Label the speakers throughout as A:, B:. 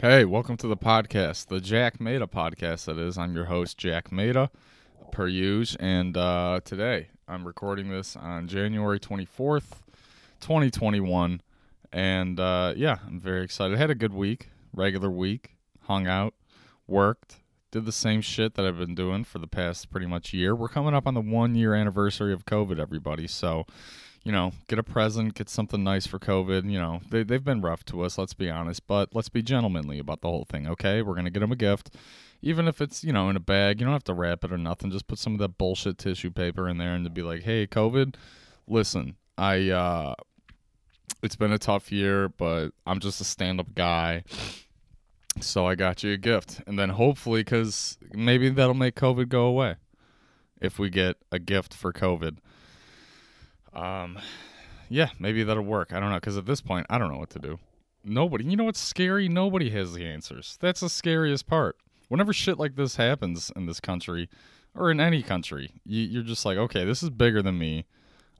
A: Hey, welcome to the podcast, the Jack Maida podcast. That is, I'm your host, Jack Maida, per usual. And uh, today I'm recording this on January 24th, 2021. And uh, yeah, I'm very excited. I had a good week, regular week, hung out, worked, did the same shit that I've been doing for the past pretty much year. We're coming up on the one year anniversary of COVID, everybody. So, you know, get a present, get something nice for COVID. You know, they, they've been rough to us, let's be honest, but let's be gentlemanly about the whole thing, okay? We're going to get them a gift. Even if it's, you know, in a bag, you don't have to wrap it or nothing. Just put some of that bullshit tissue paper in there and to be like, hey, COVID, listen, I, uh, it's been a tough year, but I'm just a stand up guy. So I got you a gift. And then hopefully, because maybe that'll make COVID go away if we get a gift for COVID. Um, yeah, maybe that'll work. I don't know because at this point, I don't know what to do. Nobody, you know what's scary? Nobody has the answers. That's the scariest part. Whenever shit like this happens in this country or in any country, you, you're just like, okay, this is bigger than me.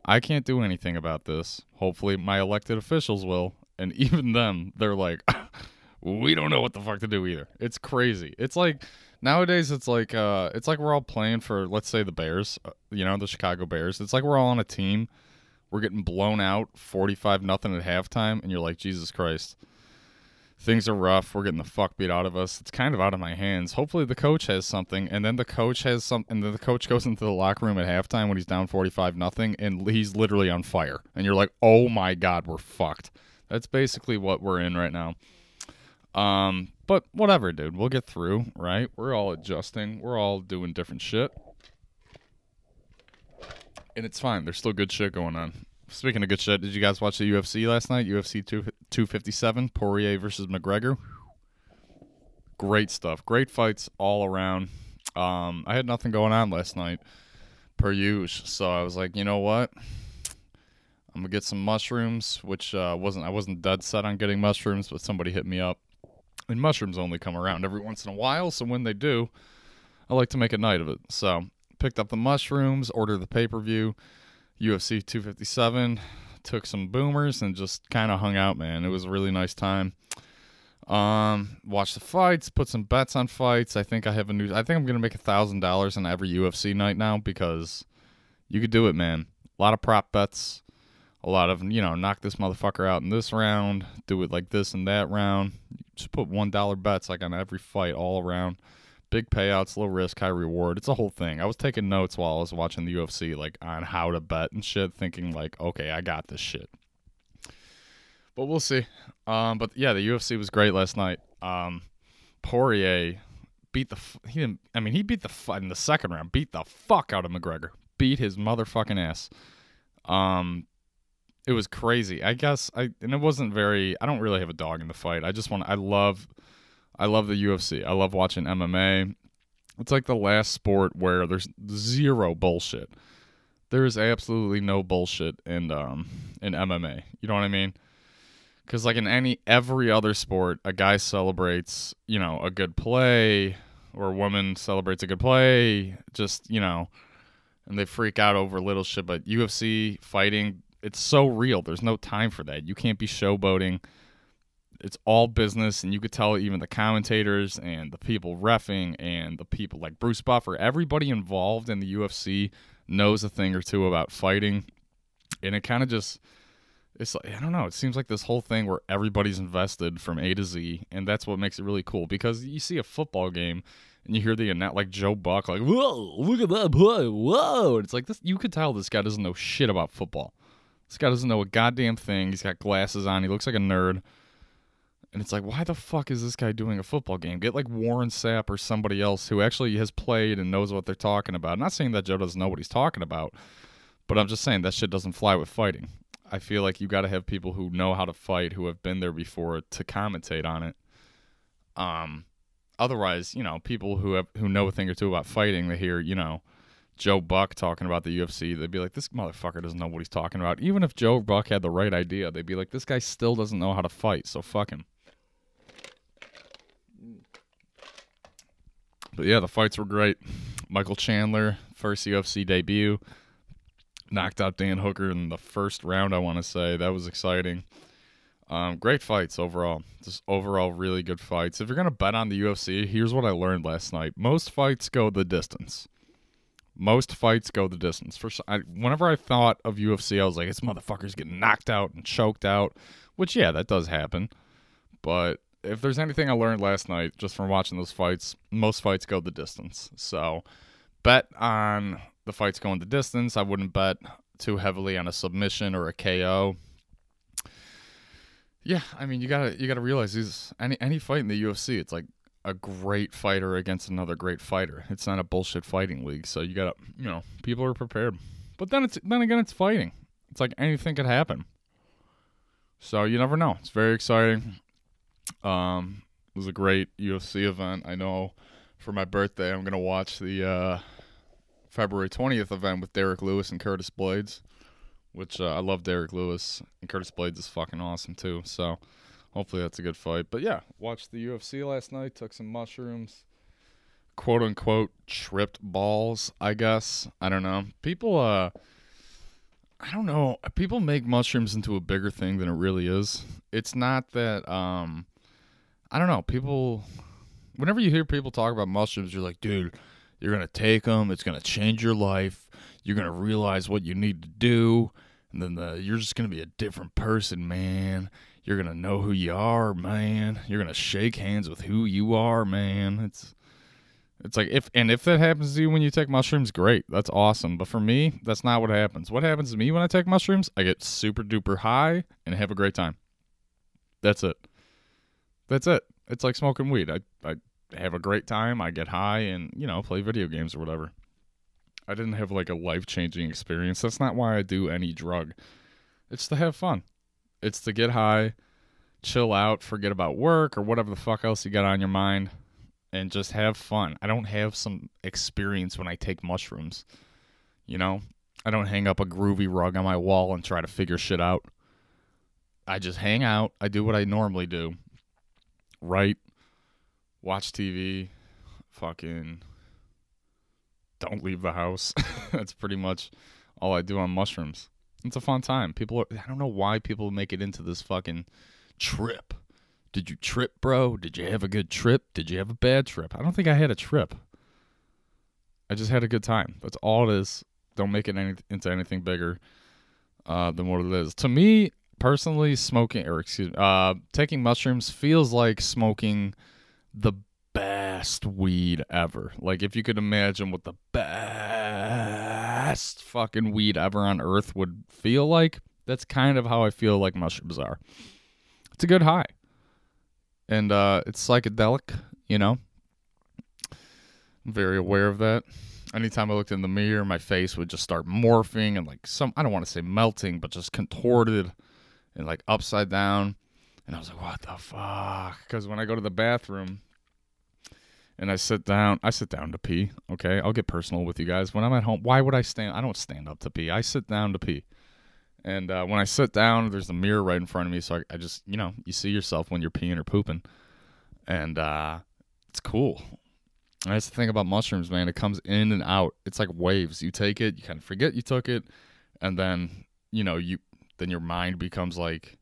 A: I can't do anything about this. Hopefully, my elected officials will. And even them, they're like, we don't know what the fuck to do either. It's crazy. It's like nowadays it's like uh it's like we're all playing for let's say the Bears, uh, you know, the Chicago Bears. It's like we're all on a team. We're getting blown out 45 nothing at halftime and you're like, "Jesus Christ." Things are rough. We're getting the fuck beat out of us. It's kind of out of my hands. Hopefully the coach has something and then the coach has some and then the coach goes into the locker room at halftime when he's down 45 nothing and he's literally on fire. And you're like, "Oh my god, we're fucked." That's basically what we're in right now. Um, but whatever, dude. We'll get through, right? We're all adjusting. We're all doing different shit. And it's fine. There's still good shit going on. Speaking of good shit, did you guys watch the UFC last night? UFC 2, 257, Poirier versus McGregor. Great stuff. Great fights all around. Um, I had nothing going on last night, per usual. So I was like, you know what? I'm gonna get some mushrooms, which uh, wasn't I wasn't dead set on getting mushrooms, but somebody hit me up and mushrooms only come around every once in a while, so when they do, I like to make a night of it. So, picked up the mushrooms, ordered the pay per view, UFC 257, took some boomers, and just kind of hung out, man. It was a really nice time. Um, watched the fights, put some bets on fights. I think I have a new. I think I'm gonna make a thousand dollars on every UFC night now because you could do it, man. A lot of prop bets a lot of you know knock this motherfucker out in this round do it like this and that round. Just put one dollar bets like on every fight all around. Big payouts low risk high reward. It's a whole thing. I was taking notes while i was watching the ufc like on how to bet and shit thinking like okay i got this shit. But we'll see. Um but yeah the ufc was great last night. Um poirier beat the he didn't i mean he beat the in the second round beat the fuck out of mcgregor. Beat his motherfucking ass. Um it was crazy. I guess I and it wasn't very. I don't really have a dog in the fight. I just want. I love. I love the UFC. I love watching MMA. It's like the last sport where there's zero bullshit. There is absolutely no bullshit in um in MMA. You know what I mean? Because like in any every other sport, a guy celebrates you know a good play, or a woman celebrates a good play. Just you know, and they freak out over little shit. But UFC fighting, it's so real. There's no time for that. You can't be showboating. It's all business, and you could tell even the commentators and the people refing and the people like Bruce Buffer, everybody involved in the UFC knows a thing or two about fighting, and it kind of just it's like I don't know. It seems like this whole thing where everybody's invested from A to Z, and that's what makes it really cool. Because you see a football game, and you hear the announcement like Joe Buck, like "Whoa, look at that play! Whoa!" And It's like this. You could tell this guy doesn't know shit about football. This guy doesn't know a goddamn thing. He's got glasses on. He looks like a nerd. And it's like, why the fuck is this guy doing a football game? Get like Warren Sapp or somebody else who actually has played and knows what they're talking about. I'm not saying that Joe doesn't know what he's talking about, but I'm just saying that shit doesn't fly with fighting. I feel like you got to have people who know how to fight, who have been there before, to commentate on it. Um, otherwise, you know, people who have who know a thing or two about fighting, they hear, you know, Joe Buck talking about the UFC, they'd be like, this motherfucker doesn't know what he's talking about. Even if Joe Buck had the right idea, they'd be like, this guy still doesn't know how to fight, so fuck him. But yeah, the fights were great. Michael Chandler, first UFC debut, knocked out Dan Hooker in the first round, I want to say. That was exciting. Um, great fights overall. Just overall really good fights. If you're gonna bet on the UFC, here's what I learned last night. Most fights go the distance. Most fights go the distance. For I, whenever I thought of UFC, I was like, "This motherfucker's getting knocked out and choked out," which yeah, that does happen. But if there's anything I learned last night just from watching those fights, most fights go the distance. So bet on the fights going the distance. I wouldn't bet too heavily on a submission or a KO. Yeah, I mean you gotta you gotta realize these any any fight in the UFC, it's like a great fighter against another great fighter. It's not a bullshit fighting league, so you gotta you know people are prepared. But then it's then again it's fighting. It's like anything could happen. So you never know. It's very exciting. Um, it was a great UFC event. I know for my birthday I'm gonna watch the uh, February 20th event with Derrick Lewis and Curtis Blaydes, which uh, I love Derrick Lewis and Curtis Blaydes is fucking awesome too. So hopefully that's a good fight. But yeah, watched the UFC last night, took some mushrooms, quote unquote tripped balls, I guess. I don't know. People uh I don't know. People make mushrooms into a bigger thing than it really is. It's not that um I don't know. People whenever you hear people talk about mushrooms, you're like, "Dude, you're going to take them, it's going to change your life." You're gonna realize what you need to do, and then the, you're just gonna be a different person, man. You're gonna know who you are, man. You're gonna shake hands with who you are, man. It's it's like if and if that happens to you when you take mushrooms, great. That's awesome. But for me, that's not what happens. What happens to me when I take mushrooms? I get super duper high and have a great time. That's it. That's it. It's like smoking weed. I I have a great time. I get high and you know play video games or whatever. I didn't have like a life changing experience. That's not why I do any drug. It's to have fun. It's to get high, chill out, forget about work or whatever the fuck else you got on your mind, and just have fun. I don't have some experience when I take mushrooms. You know? I don't hang up a groovy rug on my wall and try to figure shit out. I just hang out. I do what I normally do. Write, watch TV, fucking don't leave the house. That's pretty much all I do on mushrooms. It's a fun time. People are, I don't know why people make it into this fucking trip. Did you trip, bro? Did you have a good trip? Did you have a bad trip? I don't think I had a trip. I just had a good time. That's all it is. Don't make it any, into anything bigger uh, than what it is. To me, personally, smoking or excuse me, uh, taking mushrooms feels like smoking the best weed ever. Like if you could imagine what the best fucking weed ever on earth would feel like, that's kind of how I feel like mushrooms are. It's a good high. And uh it's psychedelic, you know. I'm very aware of that. Anytime I looked in the mirror, my face would just start morphing and like some I don't want to say melting, but just contorted and like upside down. And I was like, what the fuck? Because when I go to the bathroom, and I sit down. I sit down to pee. Okay, I'll get personal with you guys. When I'm at home, why would I stand? I don't stand up to pee. I sit down to pee. And uh, when I sit down, there's a mirror right in front of me, so I, I, just, you know, you see yourself when you're peeing or pooping, and uh, it's cool. And that's the thing about mushrooms, man. It comes in and out. It's like waves. You take it, you kind of forget you took it, and then you know you then your mind becomes like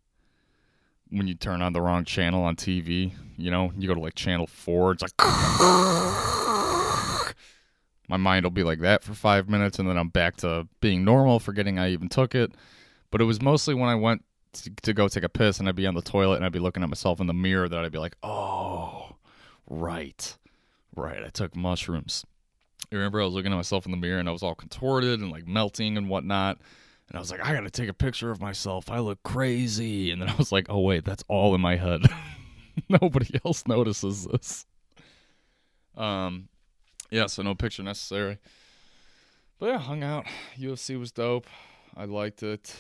A: when you turn on the wrong channel on TV, you know, you go to like channel four, it's like my mind will be like that for five minutes, and then I'm back to being normal, forgetting I even took it. But it was mostly when I went to, to go take a piss, and I'd be on the toilet, and I'd be looking at myself in the mirror, that I'd be like, oh, right, right, I took mushrooms. You remember I was looking at myself in the mirror, and I was all contorted and like melting and whatnot. And I was like, I got to take a picture of myself. I look crazy. And then I was like, oh, wait, that's all in my head. Nobody else notices this. Um, yeah, so no picture necessary. But yeah, hung out. UFC was dope. I liked it.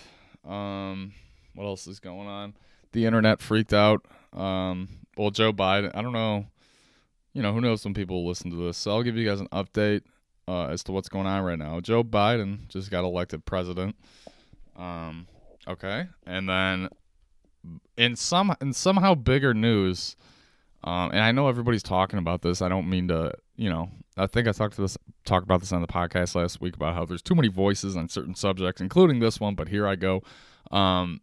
A: Um, what else is going on? The internet freaked out. Um, well, Joe Biden, I don't know. You know, who knows when people listen to this. So I'll give you guys an update uh, as to what's going on right now. Joe Biden just got elected president. Um, okay, and then in some in somehow bigger news, um, and I know everybody's talking about this. I don't mean to, you know, I think I talked to this talked about this on the podcast last week about how there's too many voices on certain subjects, including this one. But here I go. Um,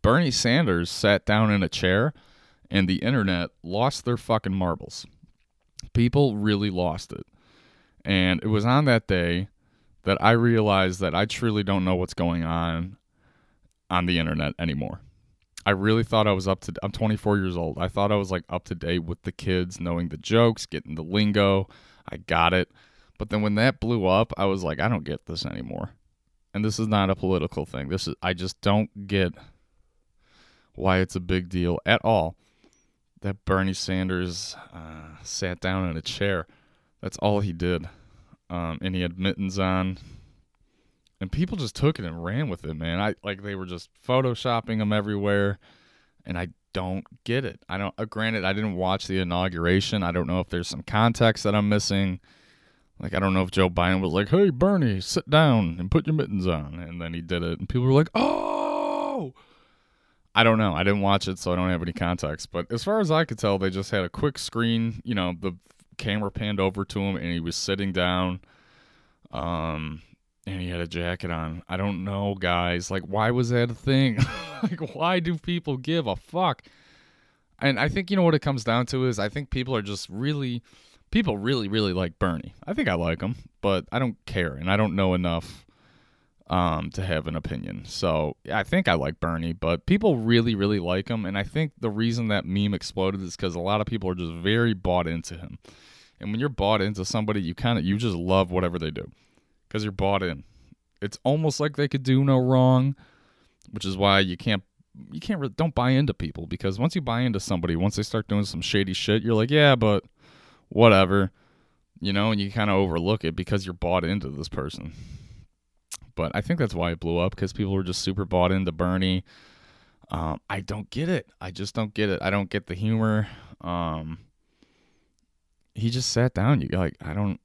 A: Bernie Sanders sat down in a chair and the internet lost their fucking marbles. People really lost it. And it was on that day that I realized that I truly don't know what's going on on the internet anymore. I really thought I was up to I'm 24 years old. I thought I was like up to date with the kids, knowing the jokes, getting the lingo. I got it. But then when that blew up, I was like, I don't get this anymore. And this is not a political thing. This is I just don't get why it's a big deal at all that Bernie Sanders uh, sat down in a chair. That's all he did. Um, and he had mittens on. And people just took it and ran with it, man. I like they were just photoshopping him everywhere, and I don't get it. I don't. Uh, granted, I didn't watch the inauguration. I don't know if there's some context that I'm missing. Like I don't know if Joe Biden was like, "Hey Bernie, sit down and put your mittens on," and then he did it, and people were like, "Oh." I don't know. I didn't watch it, so I don't have any context. But as far as I could tell, they just had a quick screen. You know, the camera panned over to him, and he was sitting down. Um, and he had a jacket on. I don't know, guys. Like, why was that a thing? like, why do people give a fuck? And I think you know what it comes down to is I think people are just really, people really, really like Bernie. I think I like him, but I don't care, and I don't know enough um, to have an opinion. So I think I like Bernie, but people really, really like him. And I think the reason that meme exploded is because a lot of people are just very bought into him. And when you're bought into somebody, you kind of you just love whatever they do because you're bought in. It's almost like they could do no wrong, which is why you can't you can't really, don't buy into people because once you buy into somebody, once they start doing some shady shit, you're like, yeah, but whatever, you know, and you kind of overlook it because you're bought into this person. But I think that's why it blew up because people were just super bought into Bernie. Um, I don't get it. I just don't get it. I don't get the humor. Um, he just sat down. You like, I don't.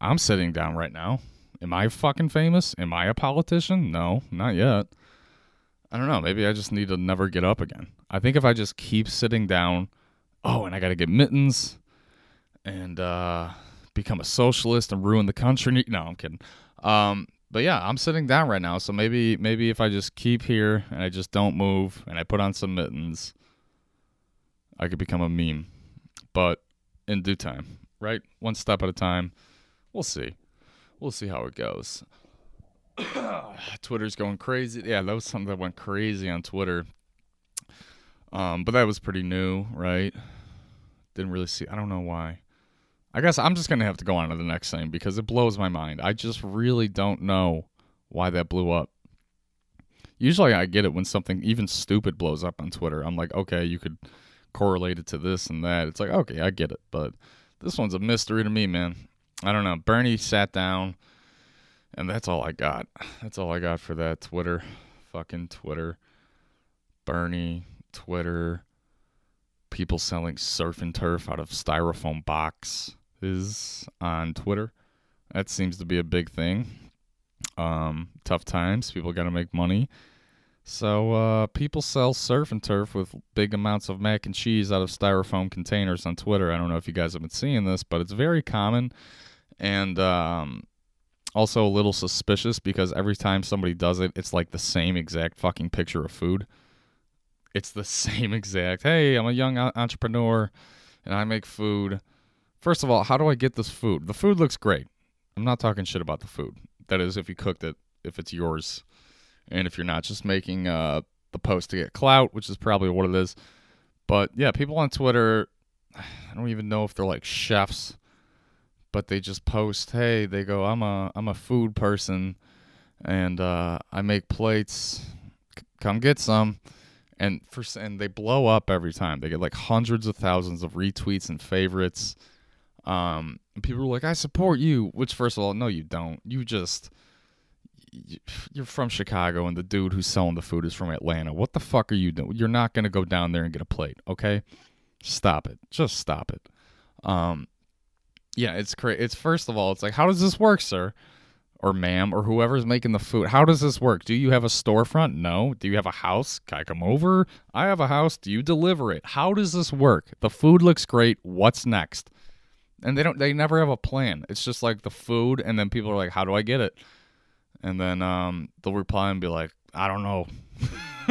A: I'm sitting down right now. Am I fucking famous? Am I a politician? No, not yet. I don't know. Maybe I just need to never get up again. I think if I just keep sitting down, oh, and I got to get mittens and uh, become a socialist and ruin the country. No, I'm kidding. Um, but yeah, I'm sitting down right now, so maybe maybe if I just keep here and I just don't move and I put on some mittens, I could become a meme. But in due time, right? One step at a time. We'll see. We'll see how it goes. Twitter's going crazy. Yeah, that was something that went crazy on Twitter. Um, but that was pretty new, right? Didn't really see. I don't know why. I guess I'm just gonna have to go on to the next thing because it blows my mind. I just really don't know why that blew up. Usually I get it when something even stupid blows up on Twitter. I'm like, okay, you could correlate it to this and that. It's like, okay, I get it. But this one's a mystery to me, man. I don't know. Bernie sat down and that's all I got. That's all I got for that Twitter. Fucking Twitter. Bernie, Twitter. People selling surf and turf out of styrofoam box is on Twitter. That seems to be a big thing. Um, tough times, people got to make money. So uh, people sell surf and turf with big amounts of mac and cheese out of styrofoam containers on Twitter. I don't know if you guys have been seeing this, but it's very common and um, also a little suspicious because every time somebody does it, it's like the same exact fucking picture of food. It's the same exact. Hey, I'm a young entrepreneur and I make food First of all, how do I get this food? The food looks great. I'm not talking shit about the food. That is, if you cooked it, if it's yours, and if you're not just making uh, the post to get clout, which is probably what it is. But yeah, people on Twitter, I don't even know if they're like chefs, but they just post, hey, they go, I'm a I'm a food person, and uh, I make plates. C- come get some and for and they blow up every time. They get like hundreds of thousands of retweets and favorites. Um, people are like, I support you, which, first of all, no, you don't. You just, you're from Chicago, and the dude who's selling the food is from Atlanta. What the fuck are you doing? You're not going to go down there and get a plate, okay? Stop it. Just stop it. Um, yeah, it's crazy. It's first of all, it's like, how does this work, sir? Or ma'am, or whoever's making the food. How does this work? Do you have a storefront? No. Do you have a house? Can I come over? I have a house. Do you deliver it? How does this work? The food looks great. What's next? And they don't they never have a plan it's just like the food and then people are like how do i get it and then um they'll reply and be like i don't know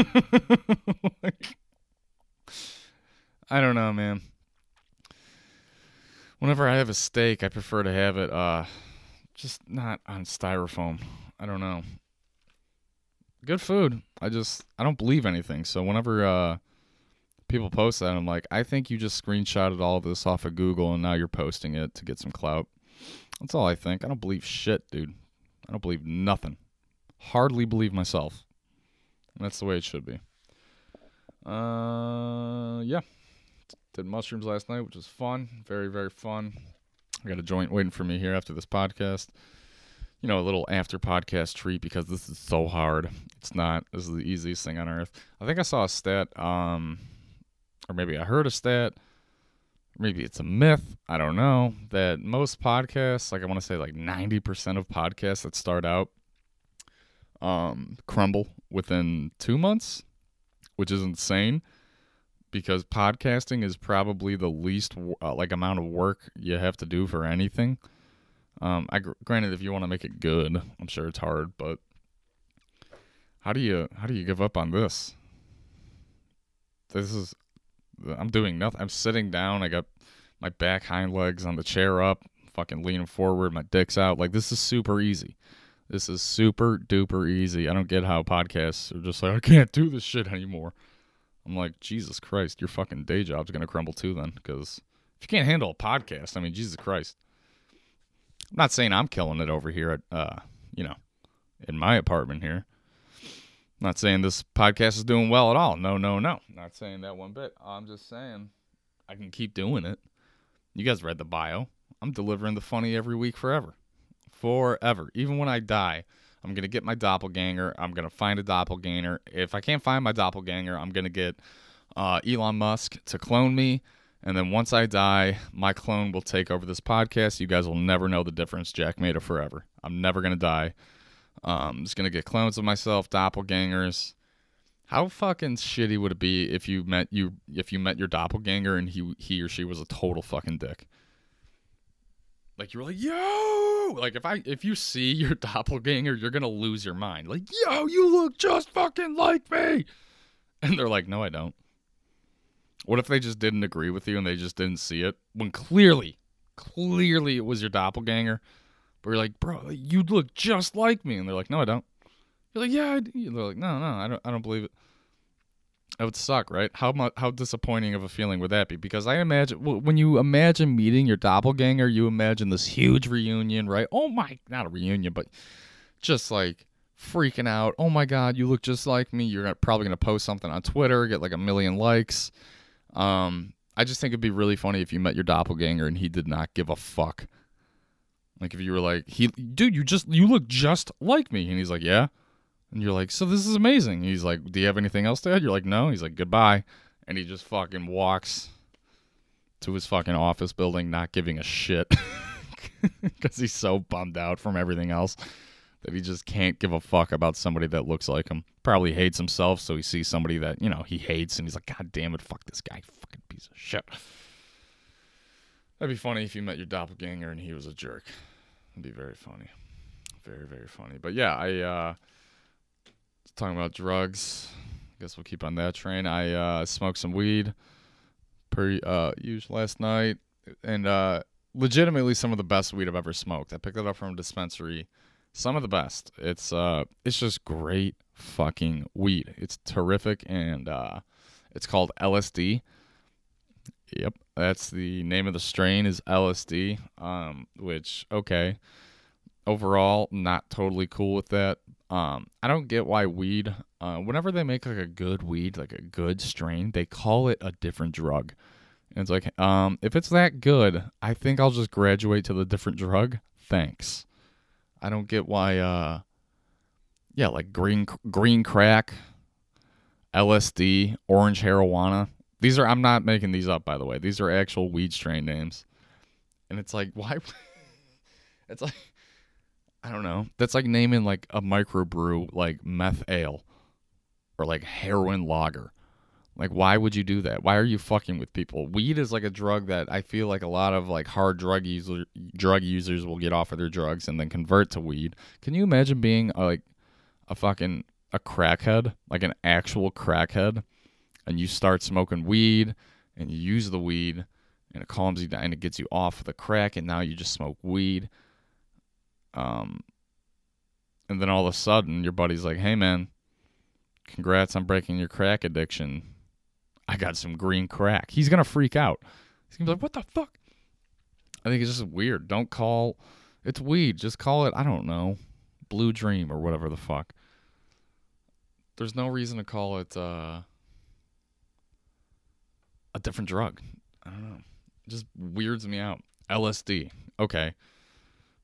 A: Like, I don't know, man. Whenever I have a steak, I prefer to have it uh just not on styrofoam. I don't know. Good food. I just I don't believe anything. So whenever uh people post that, I'm like, I think you just screenshotted all of this off of Google and now you're posting it to get some clout. That's all I think. I don't believe shit, dude. I don't believe nothing. Hardly believe myself. And that's the way it should be. Uh, yeah. Did mushrooms last night, which was fun. Very, very fun. I got a joint waiting for me here after this podcast. You know, a little after podcast treat because this is so hard. It's not. This is the easiest thing on earth. I think I saw a stat, um, or maybe I heard a stat. Maybe it's a myth. I don't know. That most podcasts, like I want to say, like ninety percent of podcasts that start out, um, crumble within two months, which is insane because podcasting is probably the least uh, like amount of work you have to do for anything. Um, I granted, if you want to make it good, I'm sure it's hard, but how do you how do you give up on this? This is I'm doing nothing. I'm sitting down. I got my back hind legs on the chair up, fucking leaning forward, my dick's out. Like this is super easy. This is super duper easy. I don't get how podcasts are just like I can't do this shit anymore. I'm like, Jesus Christ, your fucking day job's gonna crumble too then, because if you can't handle a podcast, I mean, Jesus Christ. I'm not saying I'm killing it over here at, uh, you know, in my apartment here. Not saying this podcast is doing well at all. No, no, no. Not saying that one bit. I'm just saying I can keep doing it. You guys read the bio. I'm delivering the funny every week forever. Forever. Even when I die, I'm going to get my doppelganger. I'm going to find a doppelganger. If I can't find my doppelganger, I'm going to get uh, Elon Musk to clone me. And then once I die, my clone will take over this podcast. You guys will never know the difference. Jack Maida forever. I'm never going to die. Um, I'm just to get clones of myself, doppelgangers. How fucking shitty would it be if you met you if you met your doppelganger and he he or she was a total fucking dick? Like you were like, yo, like if I if you see your doppelganger, you're gonna lose your mind. Like, yo, you look just fucking like me. And they're like, no, I don't. What if they just didn't agree with you and they just didn't see it when clearly, clearly it was your doppelganger? But you're like, bro, you look just like me, and they're like, no, I don't. You're like, yeah, I do. They're like, no, no, I don't, I don't believe it. That would suck, right? How much, how disappointing of a feeling would that be? Because I imagine when you imagine meeting your doppelganger, you imagine this huge reunion, right? Oh my, not a reunion, but just like freaking out. Oh my god, you look just like me. You're probably gonna post something on Twitter, get like a million likes. Um, I just think it'd be really funny if you met your doppelganger and he did not give a fuck. Like if you were like, he, dude, you just, you look just like me, and he's like, yeah. And you're like, so this is amazing. He's like, do you have anything else to add? You're like, no. He's like, goodbye. And he just fucking walks to his fucking office building, not giving a shit. Because he's so bummed out from everything else that he just can't give a fuck about somebody that looks like him. Probably hates himself, so he sees somebody that, you know, he hates and he's like, God damn it, fuck this guy, fucking piece of shit. That'd be funny if you met your doppelganger and he was a jerk. It'd be very funny. Very, very funny. But yeah, I uh talking about drugs. I guess we'll keep on that train. I uh, smoked some weed per uh used last night and uh legitimately some of the best weed I've ever smoked. I picked it up from a dispensary. Some of the best. It's uh it's just great fucking weed. It's terrific and uh it's called LSD. Yep, that's the name of the strain is LSD. Um which okay. Overall not totally cool with that, um, I don't get why weed, uh, whenever they make like a good weed, like a good strain, they call it a different drug. And it's like, um, if it's that good, I think I'll just graduate to the different drug. Thanks. I don't get why, uh, yeah, like green green crack, LSD, orange marijuana. These are I'm not making these up by the way. These are actual weed strain names. And it's like, why? it's like I don't know. That's like naming like a microbrew like meth ale or like heroin lager. Like why would you do that? Why are you fucking with people? Weed is like a drug that I feel like a lot of like hard drug user drug users will get off of their drugs and then convert to weed. Can you imagine being a, like a fucking a crackhead, like an actual crackhead, and you start smoking weed and you use the weed and it calms you down and it gets you off of the crack and now you just smoke weed. Um and then all of a sudden your buddy's like, "Hey man, congrats on breaking your crack addiction. I got some green crack." He's to freak out. He's to be like, "What the fuck?" I think it's just weird. Don't call it's weed. Just call it, I don't know, Blue Dream or whatever the fuck. There's no reason to call it uh, a different drug. I don't know. It just weirds me out. LSD. Okay.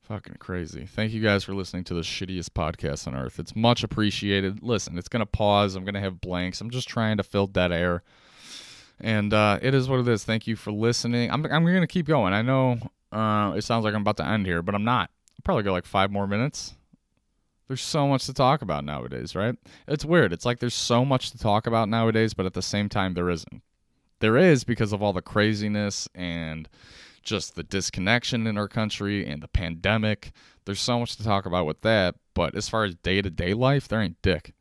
A: Fucking crazy. Thank you guys for listening to the shittiest podcast on earth. It's much appreciated. Listen, it's going to pause. I'm going to have blanks. I'm just trying to fill dead air. And uh, it is what it is. Thank you for listening. I'm, I'm going to keep going. I know uh, it sounds like I'm about to end here, but I'm not. I'll probably go like five more minutes. There's so much to talk about nowadays, right? It's weird. It's like there's so much to talk about nowadays, but at the same time, there isn't. There is because of all the craziness and just the disconnection in our country and the pandemic. There's so much to talk about with that, but as far as day to day life, there ain't dick.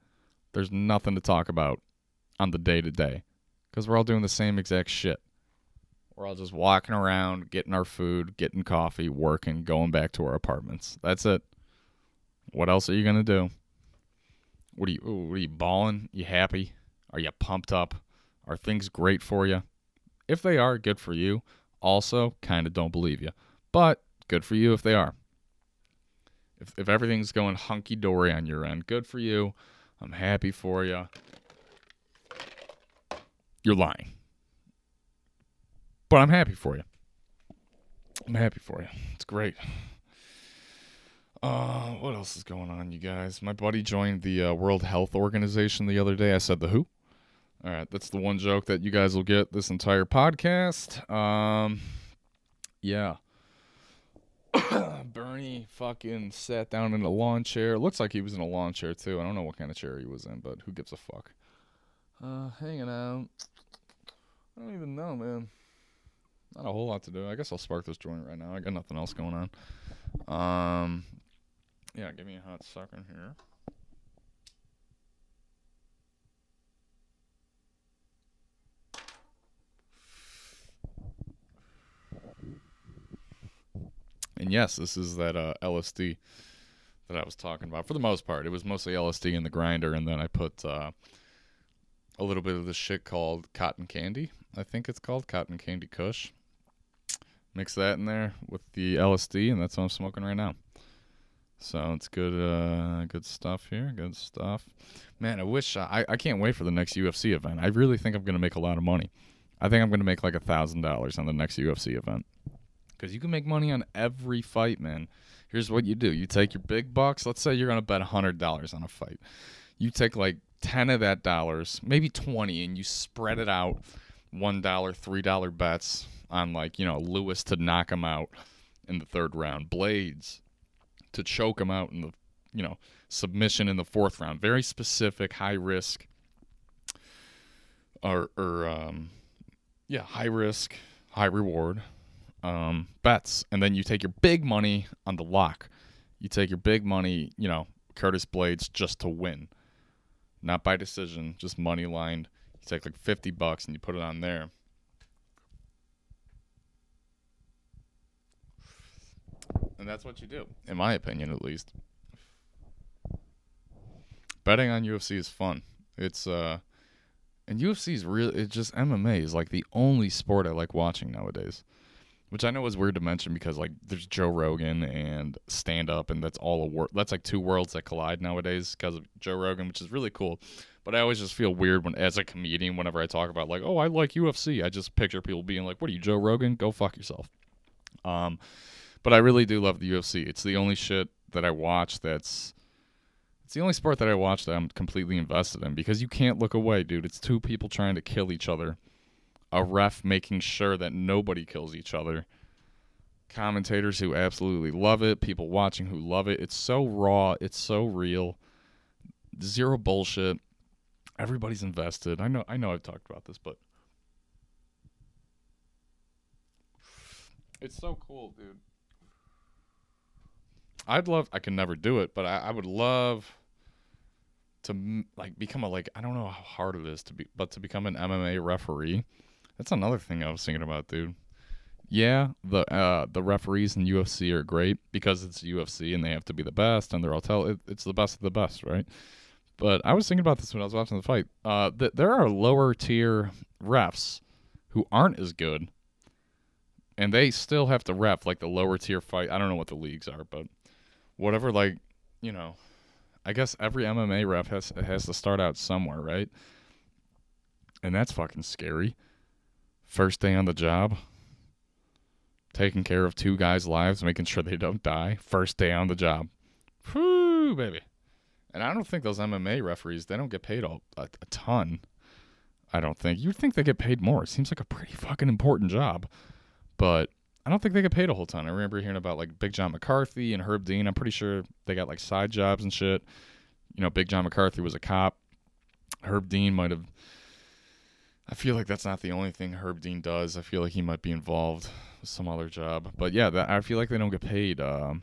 A: There's nothing to talk about on the day to day because we're all doing the same exact shit. We're all just walking around, getting our food, getting coffee, working, going back to our apartments. That's it. What else are you gonna do? What are you? What are you balling? You happy? Are you pumped up? Are things great for you? If they are, good for you. Also, kind of don't believe you, but good for you if they are. If if everything's going hunky dory on your end, good for you. I'm happy for you. You're lying. But I'm happy for you. I'm happy for you. It's great. Uh, what else is going on, you guys? My buddy joined the uh, World Health Organization the other day. I said the who. All right, that's the one joke that you guys will get this entire podcast. Um, yeah. Bernie fucking sat down in a lawn chair. Looks like he was in a lawn chair too. I don't know what kind of chair he was in, but who gives a fuck? Uh, hanging out. I don't even know, man. Not a whole lot to do. I guess I'll spark this joint right now. I got nothing else going on. Um, yeah, give me a hot second here. And yes, this is that uh, LSD that I was talking about. For the most part, it was mostly LSD in the grinder, and then I put uh, a little bit of this shit called cotton candy. I think it's called cotton candy Kush. Mix that in there with the LSD, and that's what I'm smoking right now. So it's good, uh, good stuff here. Good stuff, man. I wish I, I can't wait for the next UFC event. I really think I'm gonna make a lot of money. I think I'm gonna make like a thousand dollars on the next UFC event because you can make money on every fight, man. Here's what you do: you take your big bucks. Let's say you're gonna bet hundred dollars on a fight. You take like ten of that dollars, maybe twenty, and you spread it out. One dollar, three dollar bets on like you know Lewis to knock him out in the third round, Blaydes to choke him out in the you know submission in the fourth round. Very specific, high risk, or or um, yeah, high risk, high reward um, bets, and then you take your big money on the lock. You take your big money, you know, Curtis Blaydes just to win, not by decision, just money lined. You take like fifty bucks and you put it on there. And that's what you do, in my opinion, at least. Betting on UFC is fun. It's uh, and UFC is real. It's just MMA is like the only sport I like watching nowadays, which I know is weird to mention because like there's Joe Rogan and stand up, and that's all a wor- That's like two worlds that collide nowadays because of Joe Rogan, which is really cool. But I always just feel weird when, as a comedian, whenever I talk about like, oh, I like UFC, I just picture people being like, "What are you, Joe Rogan? Go fuck yourself." Um, but I really do love the UFC. It's the only shit that I watch that's it's the only sport that I watch that I'm completely invested in because you can't look away, dude. It's two people trying to kill each other. A ref making sure that nobody kills each other. Commentators who absolutely love it, people watching who love it. It's so raw, it's so real. Zero bullshit. Everybody's invested. I know I know I've talked about this, but it's so cool, dude. I'd love. I can never do it, but I, I would love to like become a like I don't know how hard it is to be, but to become an MMA referee, that's another thing I was thinking about, dude. Yeah, the uh, the referees in UFC are great because it's UFC and they have to be the best, and they're all tell it, it's the best of the best, right? But I was thinking about this when I was watching the fight. Uh, th- there are lower tier refs who aren't as good, and they still have to ref like the lower tier fight. I don't know what the leagues are, but whatever. Like, you know, I guess every MMA ref has has to start out somewhere, right? And that's fucking scary. First day on the job, taking care of two guys' lives, making sure they don't die. First day on the job. Whoo, baby. And I don't think those MMA referees, they don't get paid a, a, a ton. I don't think. You'd think they get paid more. It seems like a pretty fucking important job. But I don't think they get paid a whole ton. I remember hearing about like Big John McCarthy and Herb Dean. I'm pretty sure they got like side jobs and shit. You know, Big John McCarthy was a cop. Herb Dean might have. I feel like that's not the only thing Herb Dean does. I feel like he might be involved with some other job. But yeah, that, I feel like they don't get paid um,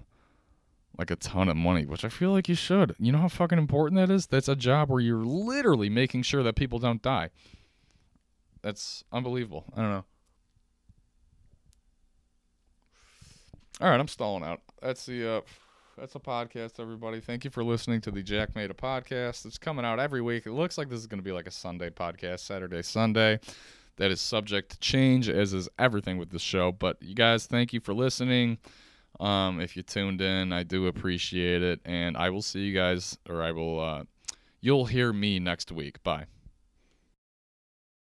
A: like a ton of money, which I feel like you should. You know how fucking important that is? That's a job where you're literally making sure that people don't die. That's unbelievable. I don't know. All right, I'm stalling out. That's the uh, that's a podcast, everybody. Thank you for listening to the Jack Maida podcast. It's coming out every week. It looks like this is going to be like a Sunday podcast, Saturday, Sunday. That is subject to change, as is everything with the show. But you guys, thank you for listening. Um, if you tuned in, I do appreciate it, and I will see you guys, or I will. Uh, you'll hear me next week. Bye.